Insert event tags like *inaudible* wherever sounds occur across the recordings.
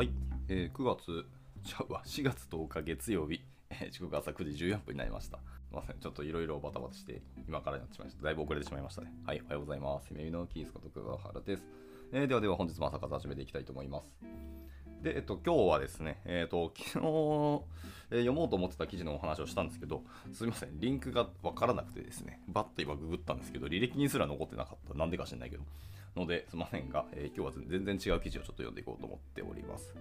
はい、えー9月、ちゃうわ、4月10日月曜日、えー時刻朝9時14分になりました。すいません、ちょっといろいろバタバタして、今からになってしまいました。だいぶ遅れてしまいましたね。はい、おはようございます。耳のキースこと桑原です。えーではでは本日も朝から始めていきたいと思います。で、えっと、今日はですね、えっと、昨日、えー読もうと思ってた記事のお話をしたんですけど、すみません、リンクがわからなくてですね、バッと今ググったんですけど、履歴にすら残ってなかった。なんでか知らないけど。ので、すみませんが、えー今日は全然違う記事をちょっと読んでいこうと思っております。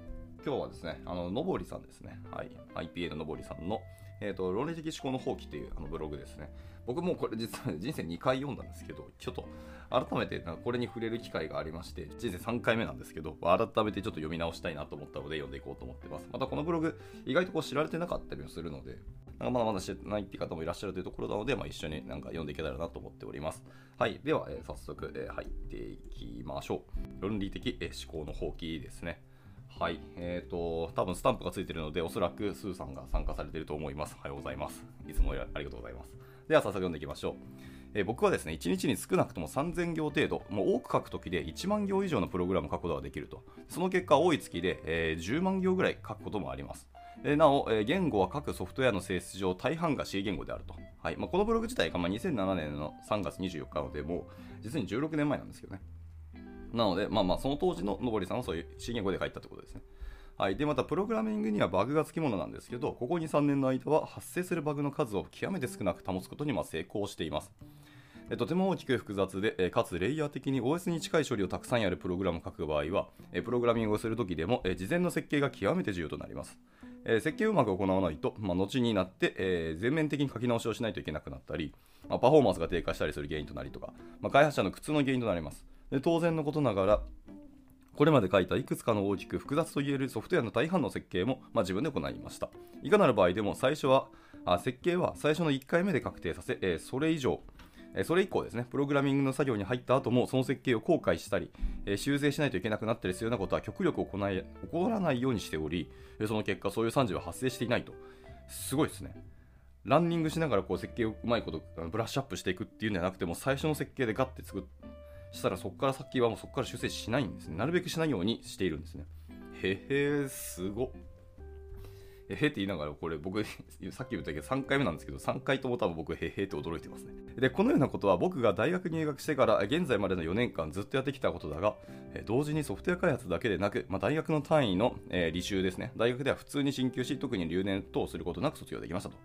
今日はですね、あの、のぼりさんですね。はい。IPA ののぼりさんの、えっ、と、論理的思考の放棄っていうあのブログですね。僕もこれ実は人生2回読んだんですけど、ちょっと改めてなんかこれに触れる機会がありまして、人生3回目なんですけど、改めてちょっと読み直したいなと思ったので読んでいこうと思ってます。またこのブログ、意外とこう知られてなかったりもするので、なんかまだまだ知らないっていう方もいらっしゃるというところなので、まあ、一緒になんか読んでいけたらなと思っております。はい。では、えー早速、えー入っていきましょう。論理的、えー思考の放棄ですね。はい。えっ、と、多分スタンプがついてるので、おそらくスーさんが参加されていると思います。おはようございます。いつもありがとうございます。では、早速読んでいきましょう。えー僕はですね、1日に少なくとも3000行程度、もう多く書くときで1万行以上のプログラムを書くことができると。その結果、多い月で、えー10万行ぐらい書くこともあります。えなお、え言語は各ソフトウェアの性質上、大半が C 言語であると。はいまあ、このブログ自体がま2007年の3月24日ので、もう実に16年前なんですけどね。なので、まあまあ、その当時ののぼりさんはそういう C 言語で書いたってことですね。はい、でまたプログラミングにはバグがつきものなんですけどここ2、3年の間は発生するバグの数を極めて少なく保つことにまあ成功しています。とても大きく複雑で、かつレイヤー的に OS に近い処理をたくさんやるプログラムを書く場合は、プログラミングをするときでも、事前の設計が極めて重要となります。設計をうまく行わないと、まあ、後になって、え全面的に書き直しをしないといけなくなったり、まあパフォーマンスが低下したりする原因となりとか、まあ開発者の苦痛の原因となります。で当然のことながら、これまで書いたいくつかの大きく複雑といえるソフトウェアの大半の設計も、まあ、自分で行いました。いかなる場合でも最初はあ設計は最初の1回目で確定させ、えーそれ以上、えーそれ以降ですね、プログラミングの作業に入った後もその設計を後悔したり、えー修正しないといけなくなったりするようなことは極力行い起こらないようにしており、その結果そういう惨事は発生していないと。すごいですね。ランニングしながらこう設計をうまいことブラッシュアップしていくっていうんじゃなくても最初の設計でガッて作っしたらそこから先はもうそこから修正しないんですね。なるべくしないようにしているんですね。へへすごっ。へへって言いながら、これ僕、さっき言ったけど3回目なんですけど、3回とも多分僕、へへって驚いてますね。で、このようなことは僕が大学入学してから現在までの4年間ずっとやってきたことだが、同時にソフトウェア開発だけでなく、まあ、大学の単位の、えー履修ですね。大学では普通に進級し、特に留年等することなく卒業できましたと。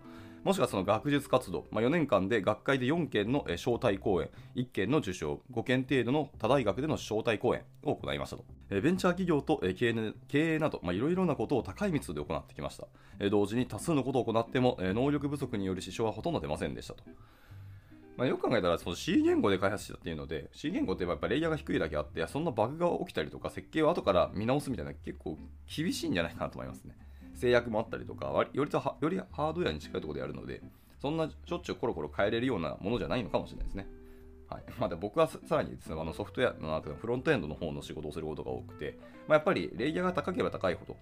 もしくはその学術活動、まあ、4年間で学会で4件の招待講演、1件の受賞、5件程度の他大学での招待講演を行いましたと。ベンチャー企業と経営など、いろいろなことを高い密度で行ってきました。同時に多数のことを行っても、能力不足による支障はほとんど出ませんでしたと。まあ、よく考えたらその C 言語で開発したっていうので C 言語ってやっぱレイヤーが低いだけあってそんなバグが起きたりとか設計を後から見直すみたいな結構厳しいんじゃないかなと思いますね制約もあったりとかよりとよりハードウェアに近いところでやるのでそんなしょっちゅうコロコロ変えれるようなものじゃないのかもしれないですねはい *laughs* まあ、で僕はさらにです、ね、あのソフトウェアのフロントエンドの方の仕事をすることが多くて、まあ、やっぱりレイヤーが高ければ高いほど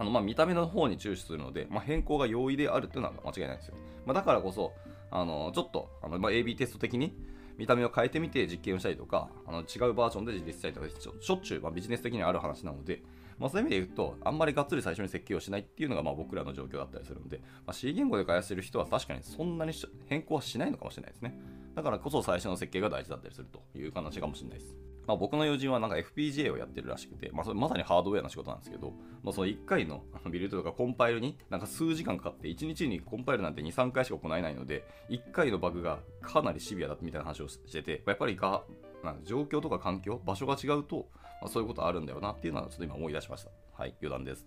あのまあ見た目の方に注視するので、まあ、変更が容易であるっていうのは間違いないですよ。まあ、だからこそ、あのちょっとあの、まあ、AB テスト的に見た目を変えてみて実験をしたりとか、あの違うバージョンで実験したりとか、しょしょっちゅう、まあ、ビジネス的にはある話なので、まあ、そういう意味で言うと、あんまりがっつり最初に設計をしないっていうのがまあ僕らの状況だったりするので、まあ、C 言語で開発してる人は確かにそんなに変更はしないのかもしれないですね。だからこそ最初の設計が大事だったりするという話かもしれないです。まあ、僕の友人はなんか FPGA をやってるらしくて、まあ、それまさにハードウェアの仕事なんですけど、まあ、その1回のビルドとかコンパイルになんか数時間かかって、1日にコンパイルなんて2、3回しか行えないので、1回のバグがかなりシビアだみたいな話をしてて、やっぱりがなんか状況とか環境、場所が違うと、まあ、そういうことあるんだよなっていうのはちょっと今思い出しました。はい、余談です。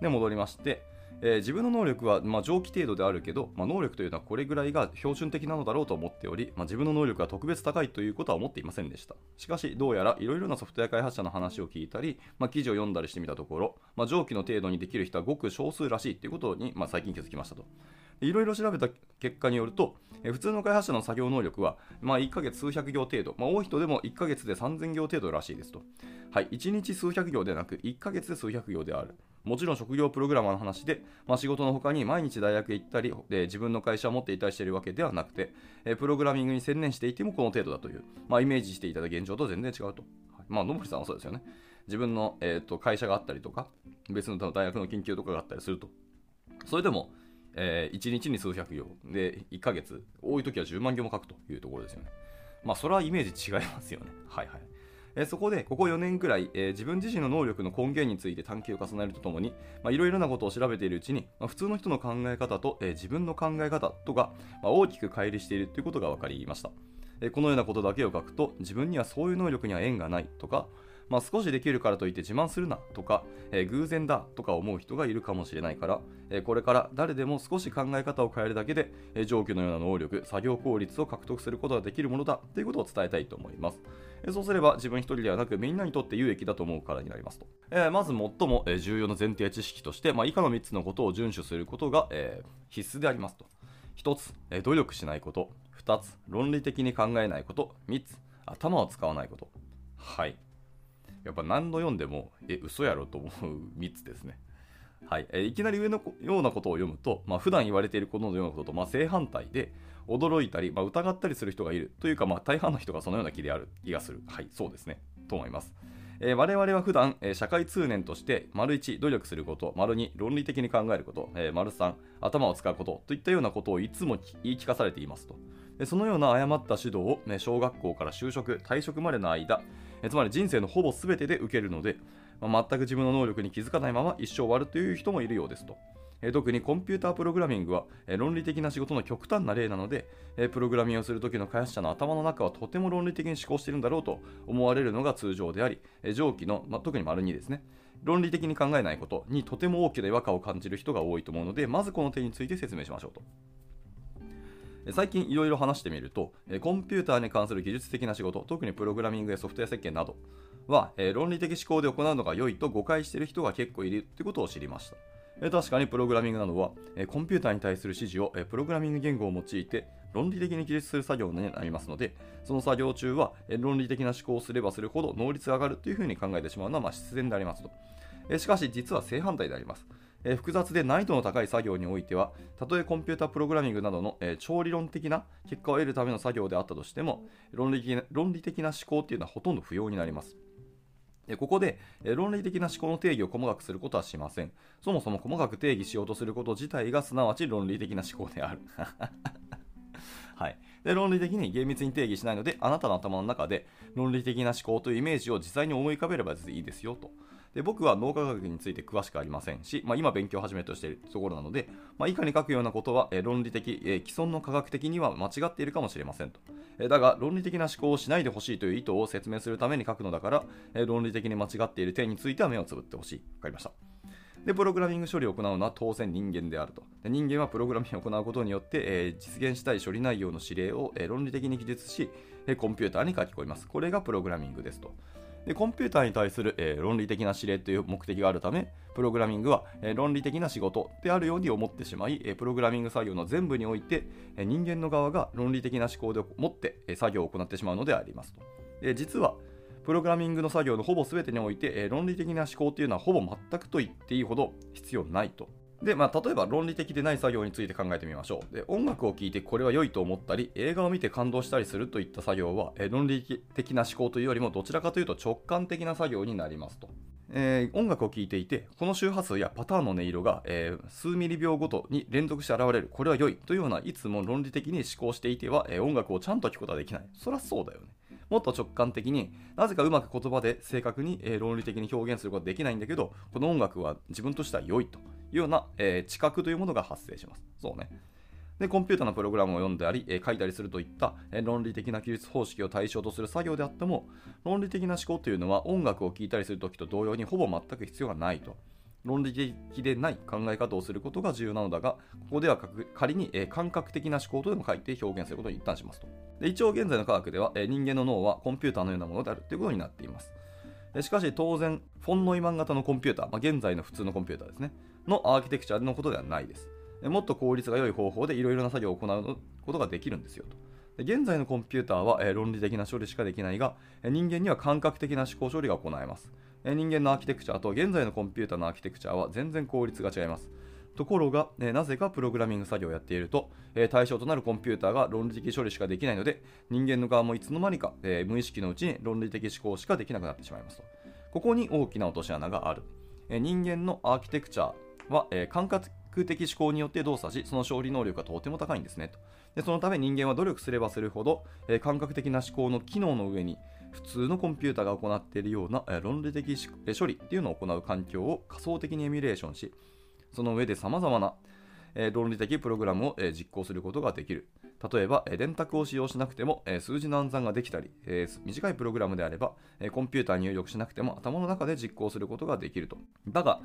で、戻りまして、えー自分の能力は、まあ、上記程度であるけど、まあ、能力というのはこれぐらいが標準的なのだろうと思っており、まあ、自分の能力が特別高いということは思っていませんでした。しかし、どうやらいろいろなソフトウェア開発者の話を聞いたり、まあ、記事を読んだりしてみたところ、まあ、上記の程度にできる人はごく少数らしいということに、まあ、最近気づきましたと。いろいろ調べた結果によると、えー普通の開発者の作業能力は、まあ、1ヶ月数百行程度、まあ、多い人でも1ヶ月で3000行程度らしいですと。はい、1日数百行でなく、1ヶ月で数百行である。もちろん職業プログラマーの話で、まあ、仕事の他に毎日大学へ行ったりで自分の会社を持っていたりしているわけではなくて、えプログラミングに専念していてもこの程度だという、まあ、イメージしていただ現状と全然違うと。はいまあ、野森さんはそうですよね。自分の、えー、と会社があったりとか、別の大学の研究とかがあったりすると、それでも、えー、1日に数百行で1ヶ月、多い時は10万行も書くというところですよね。まあ、それはイメージ違いますよね。はいはい。えー、そこで、ここ4年くらい、えー、自分自身の能力の根源について探求を重ねるとともに、いろいろなことを調べているうちに、まあ、普通の人の考え方と、えー、自分の考え方とが、まあ、大きく乖離しているということが分かりました。えこのようなことだけを書くと、自分にはそういう能力には縁がないとか、まあ、少しできるからといって自慢するなとか、えー、偶然だとか思う人がいるかもしれないから、えー、これから誰でも少し考え方を変えるだけで、えー、上記のような能力、作業効率を獲得することができるものだということを伝えたいと思います。そうすれば自分一人ではなくみんなにとって有益だと思うからになりますと。えまず最も、重要な前提知識として、まあ、以下の3つのことを遵守することが、え必須でありますと。1つ、え努力しないこと。2つ、論理的に考えないこと。3つ、頭を使わないこと。はい。やっぱ何度読んでも、え、嘘やろと思う *laughs* 3つですね。はい、えいきなり上のようなことを読むと、まあ、普段言われていることのようなことと、まあ、正反対で、驚いたり、まあ、疑ったりする人がいるというか、まあ、大半の人がそのような気である気がする。はい、そうですね。と思います。えー、我々は普段、えー、社会通念として、丸1、努力すること、丸2、論理的に考えること、えー、丸3、頭を使うことといったようなことをいつも言い聞かされていますと。そのような誤った指導を、ね、小学校から就職、退職までの間、つまり人生のほぼ全てで受けるので、まあ、全く自分の能力に気づかないまま一生終わるという人もいるようですと。特にコンピュータープログラミングは、論理的な仕事の極端な例なので、プログラミングをするときの開発者の頭の中はとても論理的に思考しているんだろうと思われるのが通常であり、え上記の、まあ、特に丸2ですね。論理的に考えないことにとても大きな違和感を感じる人が多いと思うので、まずこの点について説明しましょうと。最近いろいろ話してみると、コンピューターに関する技術的な仕事、特にプログラミングやソフトウェア設計などはえ、論理的思考で行うのが良いと誤解している人が結構いるということを知りましたえ。確かにプログラミングなどはえ、コンピューターに対する指示をえプログラミング言語を用いて論理的に記述する作業になりますので、その作業中はえ論理的な思考をすればするほど能率が上がるというふうに考えてしまうのはま必然でありますと。えしかし実は正反対であります。え複雑で難易度の高い作業においては、たとえコンピュータプログラミングなどの、え超理論的な結果を得るための作業であったとしても、論理的な論理的な思考っていうのはほとんど不要になります。ここで論理的な思考の定義を細かくすることはしません。そもそも細かく定義しようとすること自体がすなわち論理的な思考である。*laughs* はい、で論理的に厳密に定義しないので、あなたの頭の中で論理的な思考というイメージを実際に思い浮かべればいいですよと。で僕は脳科学について詳しくありませんし、まあ、今勉強を始めとしているところなので、まあ、以下に書くようなことは、え論理的、え既存の科学的には間違っているかもしれませんと。えだが、論理的な思考をしないでほしいという意図を説明するために書くのだから、え論理的に間違っている点については目をつぶってほしい。わかりました。で、プログラミング処理を行うのは当然人間であると。で人間はプログラミングを行うことによって、えー、実現したい処理内容の指令を、えー、論理的に記述し、えー、コンピューターに書き込みます。これがプログラミングですと。でコンピューターに対する、えー、論理的な指令という目的があるため、プログラミングは、えー、論理的な仕事であるように思ってしまい、えー、プログラミング作業の全部において、え人間の側が論理的な思考でもって、え作業を行ってしまうのでありますと。で実は、プログラミングの作業のほぼ全てにおいて、え論理的な思考というのはほぼ全くと言っていいほど必要ないと。で、まあ、例えば論理的でない作業について考えてみましょう。で、音楽を聴いてこれは良いと思ったり、映画を見て感動したりするといった作業は、え論理的な思考というよりもどちらかというと直感的な作業になりますと。えー、音楽を聴いていて、この周波数やパターンの音色が、えー、数ミリ秒ごとに連続して現れる。これは良い。というような、いつも論理的に思考していては、えー、音楽をちゃんと聴くことはできない。そりゃそうだよね。もっと直感的になぜかうまく言葉で正確に、え論理的に表現することはできないんだけどこの音楽は自分としては良いというような、え知覚というものが発生します。そうね。でコンピューターのプログラムを読んだり、え書いたりするといった、え論理的な記述方式を対象とする作業であっても論理的な思考というのは音楽を聴いたりするときと同様にほぼ全く必要がないと。論理的でない考え方をすることが重要なのだが、ここでは仮に、え感覚的な思考とでも書いて表現することに一旦しますと。で一応現在の科学では、え人間の脳はコンピューターのようなものであるということになっています。しかし当然、フォンノイマン型のコンピューター、まあ、現在の普通のコンピューターですね、のアーキテクチャのことではないです。もっと効率が良い方法でいろいろな作業を行うことができるんですよと。現在のコンピューターは、え論理的な処理しかできないが、人間には感覚的な思考処理が行えます。人間のアーキテクチャと現在のコンピューターのアーキテクチャは全然効率が違います。ところが、えなぜかプログラミング作業をやっていると、え対象となるコンピューターが論理的処理しかできないので、人間の側もいつの間にか、え無意識のうちに論理的思考しかできなくなってしまいますと。ここに大きな落とし穴がある。え人間のアーキテクチャは、え感覚的思考によって動作し、その勝利能力がとても高いんですねと。でそのため人間は努力すればするほど、え感覚的な思考の機能の上に普通のコンピュータが行っているような、論理的処理っていうのを行う環境を仮想的にエミュレーションし、その上で様々な、論理的プログラムを、実行することができる。例えば、電卓を使用しなくても、数字の暗算ができたり、短いプログラムであれば、コンピューター入力しなくても頭の中で実行することができると。だが、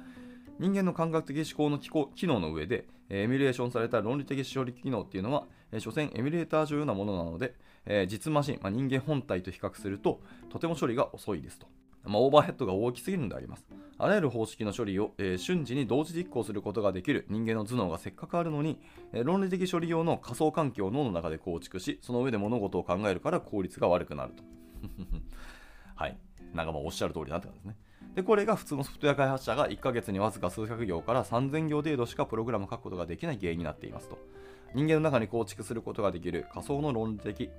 人間の感覚的思考の機能の上で、エミュレーションされた論理的処理機能っていうのは、所詮エミュレーター上ようなものなので、え実マシン、まあ、人間本体と比較すると、とても処理が遅いですと。まあ、オーバーヘッドが大きすぎるのであります。あらゆる方式の処理を、えー、瞬時に同時実行することができる人間の頭脳がせっかくあるのに、えー、論理的処理用の仮想環境を脳の中で構築し、その上で物事を考えるから効率が悪くなると。*laughs* はい。なんかまあおっしゃる通りなって感じですね。で、これが普通のソフトウェア開発者が1ヶ月にわずか数百行から3000行程度しかプログラムを書くことができない原因になっていますと。人間の中に構築することができる仮想の論理的、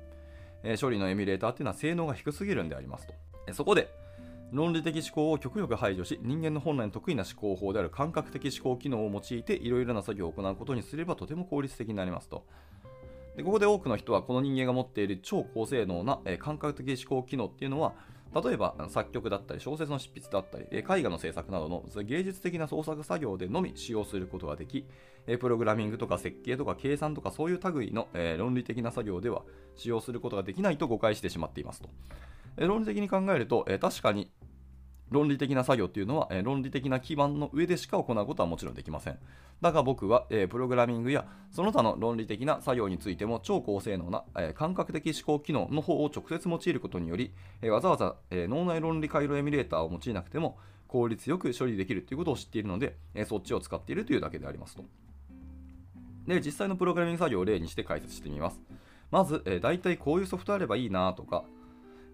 えー、処理のエミュレーターっていうのは性能が低すぎるんでありますと。えそこで、論理的思考を極力排除し、人間の本来の得意な思考法である感覚的思考機能を用いていろいろな作業を行うことにすればとても効率的になりますと。でここで多くの人はこの人間が持っている超高性能な、え感覚的思考機能っていうのは例えば作曲だったり小説の執筆だったり絵画の制作などの芸術的な創作作業でのみ使用することができプログラミングとか設計とか計算とかそういう類の論理的な作業では使用することができないと誤解してしまっていますと。論理的に考えると確かに論理的な作業っていうのは、え論理的な基盤の上でしか行うことはもちろんできません。だが僕は、えプログラミングやその他の論理的な作業についても超高性能な、え感覚的思考機能の方を直接用いることにより、えわざわざ、え脳内論理回路エミュレーターを用いなくても効率よく処理できるということを知っているので、えそっちを使っているというだけでありますと。で、実際のプログラミング作業を例にして解説してみます。まず、え大体こういうソフトあればいいなとか、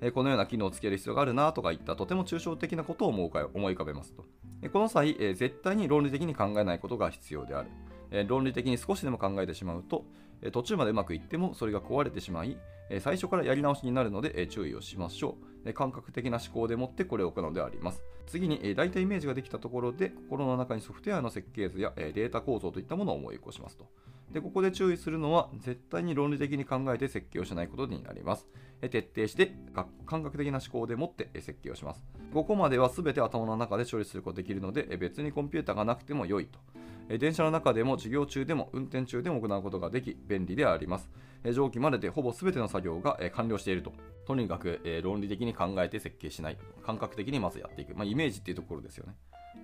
えこのような機能をつける必要があるなとかいったとても抽象的なことを思い浮かべますと。えこの際、え絶対に論理的に考えないことが必要である。え論理的に少しでも考えてしまうと、え途中までうまくいってもそれが壊れてしまい、え最初からやり直しになるので、え注意をしましょう。え感覚的な思考でもってこれを行うのであります。次に、え大体イメージができたところで、心の中にソフトウェアの設計図や、えデータ構造といったものを思い起こしますと。でここで注意するのは絶対に論理的に考えて設計をしないことになります。徹底して感覚的な思考でもって設計をします。ここまでは全て頭の中で処理することができるので別にコンピューターがなくても良いと。電車の中でも授業中でも運転中でも行うことができ便利であります。上記まででほぼ全ての作業が完了していると。とにかく論理的に考えて設計しない。感覚的にまずやっていく。まあ、イメージっていうところですよね。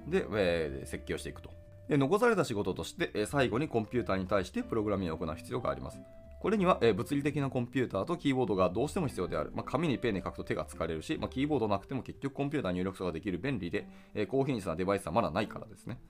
で、えー、設計をしていくと。残された仕事として、最後にコンピューターに対してプログラミングを行う必要があります。これには、え物理的なコンピューターとキーボードがどうしても必要である。まあ、紙にペンで書くと手が疲れるし、まあ、キーボードなくても結局コンピューター入力とができる便利で、え高品質なデバイスはまだないからですね。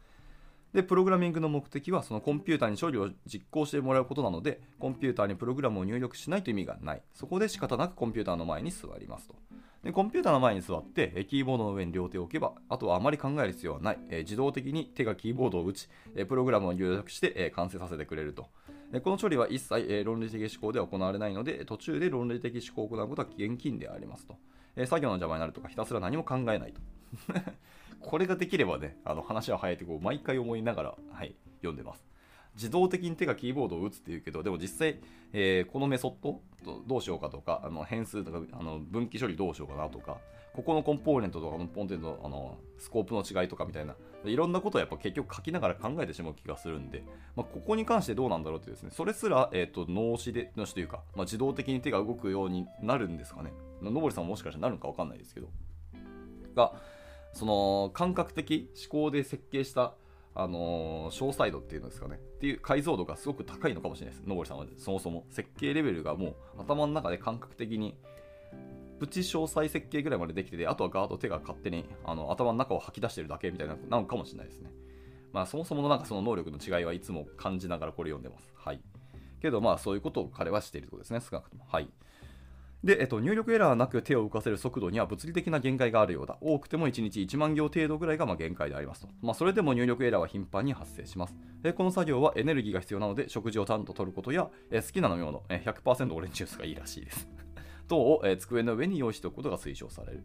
で、プログラミングの目的はそのコンピューターに処理を実行してもらうことなので、コンピューターにプログラムを入力しないという意味がない。そこで仕方なくコンピューターの前に座りますと。でコンピューターの前に座ってキーボードの上に両手を置けばあとはあまり考える必要はない、え自動的に手がキーボードを打ち、えプログラムを入力して、え完成させてくれるとでこの処理は一切、え論理的思考では行われないので途中で論理的思考を行うことは厳禁でありますと、え作業の邪魔になるとかひたすら何も考えないとこれができればねあの話は早いってこう毎回思いながら、はい、読んでます自動的に手がキーボードを打つっていうけど、でも実際、えー、このメソッドどうしようかとか、あの変数とかあの分岐処理どうしようかなとか、ここのコンポーネントとかコンポーネントのあのスコープの違いとかみたいな、いろんなことをやっぱ結局書きながら考えてしまう気がするんで、まあ、ここに関してどうなんだろうってですね、それすら、えーと、脳死で、脳死というか、まあ、自動的に手が動くようになるんですかね。のぼりさんももしかしたらなるのかわかんないですけど。が、その感覚的思考で設計したあのー、詳細度っていうんですかね、っていう解像度がすごく高いのかもしれないです。のぼりさんはそもそも設計レベルがもう頭の中で感覚的にプチ詳細設計ぐらいまでできてて、あとはガード手が勝手にあの頭の中を吐き出してるだけみたいななのかもしれないですね。まあそもそものなんかその能力の違いはいつも感じながらこれ読んでます。はい。けどまあそういうことを彼はしているというころですね、少なくとも。はい。で、えっと、入力エラーなく手を動かせる速度には物理的な限界があるようだ。多くても1日1万行程度ぐらいがま限界でありますと。まあ、それでも入力エラーは頻繁に発生します。この作業はエネルギーが必要なので、食事をちゃんと取ることや、え好きな飲み物、え100%オレンジジュースがいいらしいです。*laughs* 等を、え机の上に用意しておくことが推奨される。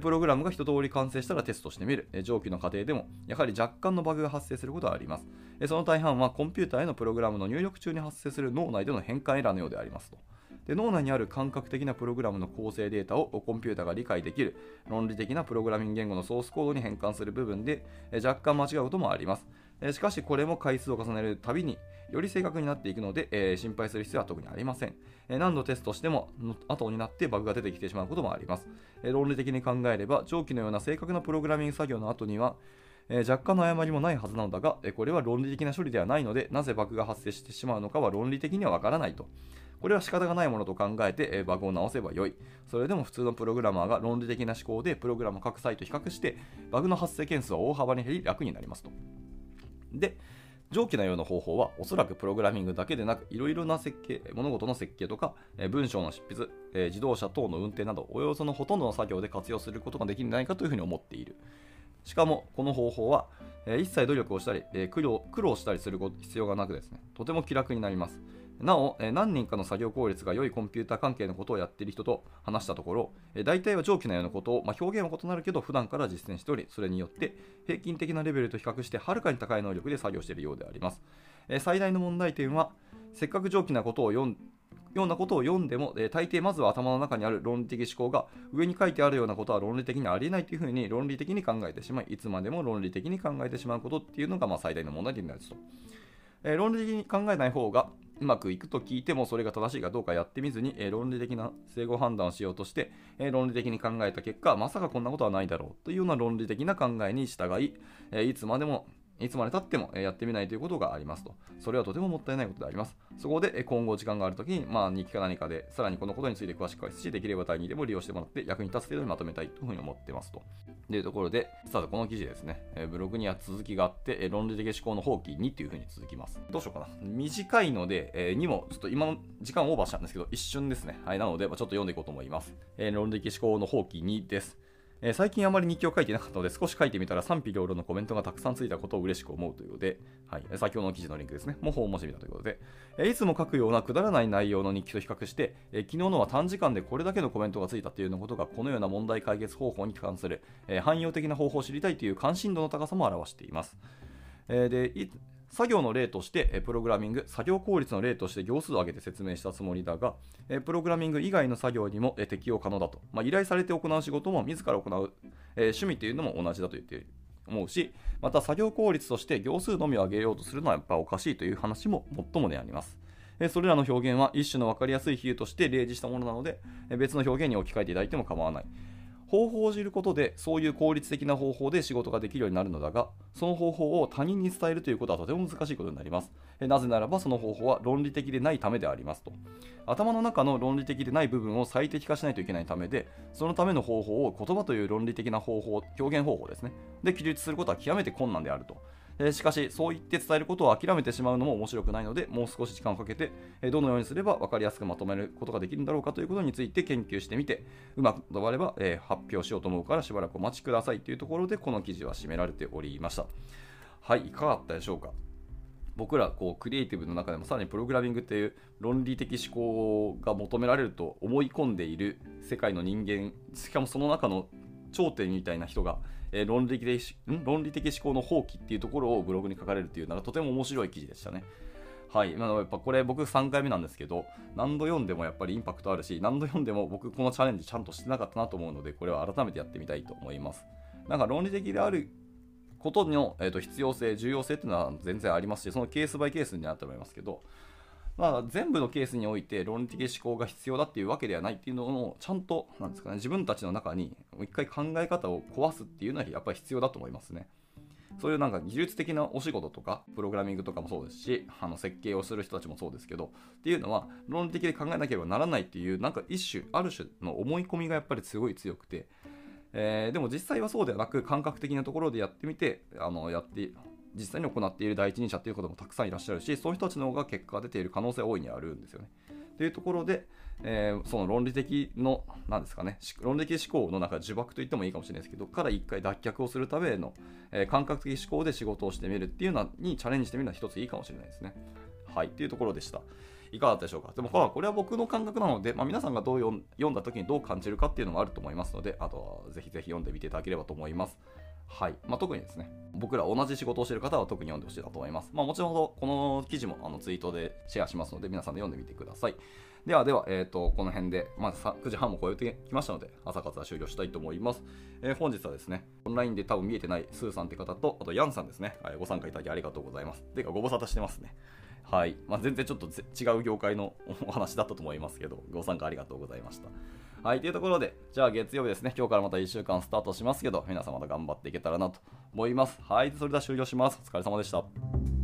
プログラムが一通り完成したらテストしてみる。上記の過程でも、やはり若干のバグが発生することはあります。その大半はコンピューターへのプログラムの入力中に発生する脳内での変換エラーのようでありますと。で脳内にある感覚的なプログラムの構成データをコンピュータが理解できる論理的なプログラミング言語のソースコードに変換する部分で若干間違うこともあります。しかしこれも回数を重ねるたびにより正確になっていくので、え心配する必要は特にありません。え何度テストしても後になってバグが出てきてしまうこともあります。え論理的に考えれば上記のような正確なプログラミング作業の後にはえー若干の誤りもないはずなのだが、えこれは論理的な処理ではないので、なぜバグが発生してしまうのかは論理的にはわからないと。これは仕方がないものと考えて、えバグを直せばよい。それでも普通のプログラマーが論理的な思考でプログラムを各サイト比較して、バグの発生件数は大幅に減り楽になりますと。で、上記のような方法はおそらくプログラミングだけでなくいろいろな設計物事の設計とか、え文章の執筆、え自動車等の運転などおよそのほとんどの作業で活用することができるんじゃないかというふうに思っているしかもこの方法は、えー一切努力をしたり、えー苦労苦労したりする必要がなくですね。とても気楽になります。なお、えー何人かの作業効率が良いコンピューター関係のことをやっている人と話したところ、え大体は上記のようなことを、まあ、表現は異なるけど普段から実践しておりそれによって平均的なレベルと比較してはるかに高い能力で作業しているようであります、え最大の問題点はせっかく上記なことを読んようなことを読んでも、えー大抵まずは頭の中にある論理的思考が上に書いてあるようなことは論理的にありえないというふうに論理的に考えてしまいいつまでも論理的に考えてしまうことっていうのがまあ最大の問題になると、えー論理的に考えない方がうまくいくと聞いてもそれが正しいかどうかやってみずに、えー論理的な整合判断をしようとして、えー論理的に考えた結果まさかこんなことはないだろうというような論理的な考えに従い、えーいつまでもいつまで経ってもやってみないということがありますと。それはとてももったいないことであります。そこで今後時間があるときに、まあ、日記か何かで、さらにこのことについて詳しく解説し、できれば第2でも利用してもらって役に立つ程度にまとめたいというふうに思ってますと。というところで、さてこの記事ですね、ブログには続きがあって、論理的思考の放棄にっていうふうに続きます。どうしようかな。短いので、えにも、ちょっと今の時間オーバーしたんですけど、一瞬ですね。はい、なので、ちょっと読んでいこうと思います。え論理的思考の放棄にです。えー最近あまり日記を書いてなかったので、少し書いてみたら賛否両論のコメントがたくさんついたことを嬉しく思うということで、はい、先ほどの記事のリンクですね、もうもしてみたということで、えーいつも書くようなくだらない内容の日記と比較して、えー昨日のは短時間でこれだけのコメントがついたというようなことが、このような問題解決方法に関する、え汎用的な方法を知りたいという関心度の高さも表しています。えで作業の例として、プログラミング、作業効率の例として行数を挙げて説明したつもりだが、プログラミング以外の作業にも、適用可能だと。まあ、依頼されて行う仕事も自ら行う、えー趣味というのも同じだと言っている思うし、また作業効率として行数のみを上げようとするのはやっぱおかしいという話も最もであります。それらの表現は一種の分かりやすい比喩として例示したものなので、別の表現に置き換えていただいても構わない。方法を知ることでそういう効率的な方法で仕事ができるようになるのだがその方法を他人に伝えるということはとても難しいことになります。なぜならばその方法は論理的でないためでありますと。頭の中の論理的でない部分を最適化しないといけないためでそのための方法を言葉という論理的な方法表現方法ですね。で記述することは極めて困難であると。えしかし、そう言って伝えることを諦めてしまうのも面白くないので、もう少し時間をかけて、えどのようにすれば分かりやすくまとめることができるんだろうかということについて研究してみて、うまく伝われば、え発表しようと思うからしばらくお待ちくださいというところで、この記事は締められておりました。はい、いかがだったでしょうか。僕らこうクリエイティブの中でもさらにプログラミングっていう論理的思考が求められると思い込んでいる世界の人間しかもその中の頂点みたいな人が、えー論理的ん？論理的思考の放棄っていうところをブログに書かれるっていうのがとても面白い記事でしたね。はい、まあやっぱこれ僕3回目なんですけど何度読んでもやっぱりインパクトあるし何度読んでも僕このチャレンジちゃんとしてなかったなと思うのでこれは改めてやってみたいと思います。なんか論理的であることの、えー、と必要性、重要性っていうのは全然ありますし、そのケースバイケースになって思いますけど、まあ、全部のケースにおいて論理的思考が必要だっていうわけではないっていうのをちゃんとなんですか、ね、自分たちの中にもう一回考え方を壊すっていうのはやっぱり必要だと思いますね。そういうなんか技術的なお仕事とか、プログラミングとかもそうですし、あの設計をする人たちもそうですけど、っていうのは論理的で考えなければならないっていう、なんか一種、ある種の思い込みがやっぱりすごい強くて、えーでも実際はそうではなく、感覚的なところでやってみて、あのやって実際に行っている第一人者っていう方もたくさんいらっしゃるし、そういう人たちの方が結果が出ている可能性は大いにあるんですよね。というところで、えーその論理的の、なんですかね、論理的思考の中で呪縛と言ってもいいかもしれないですけど、から一回脱却をするための、えー感覚的思考で仕事をしてみるっていうのにチャレンジしてみるのは一ついいかもしれないですね。はい、というところでした。いかがだったでしょうか？でもこれは僕の感覚なので、まあ、皆さんがどう読んだ時にどう感じるかっていうのもあると思いますのであとはぜひぜひ読んでみていただければと思いますはい。まあ、特にですね僕ら同じ仕事をしている方は特に読んでほしいなと思います、まあ、もちろんこの記事もあのツイートでシェアしますので皆さんで読んでみてください。ではでは、えーと、この辺で、まあ、9時半も超えてきましたので朝活は終了したいと思います、えー、本日はですねオンラインで多分見えてないスーさんって方とあとヤンさんですね、はい、ご参加いただきありがとうございます。てかご無沙汰してますね。はい。まあ、全然ちょっと違う業界のお話だったと思いますけど、ご参加ありがとうございました。はい。というところで、じゃあ月曜日ですね、今日からまた1週間スタートしますけど、皆様と頑張っていけたらなと思います。はい。それでは終了します。お疲れ様でした。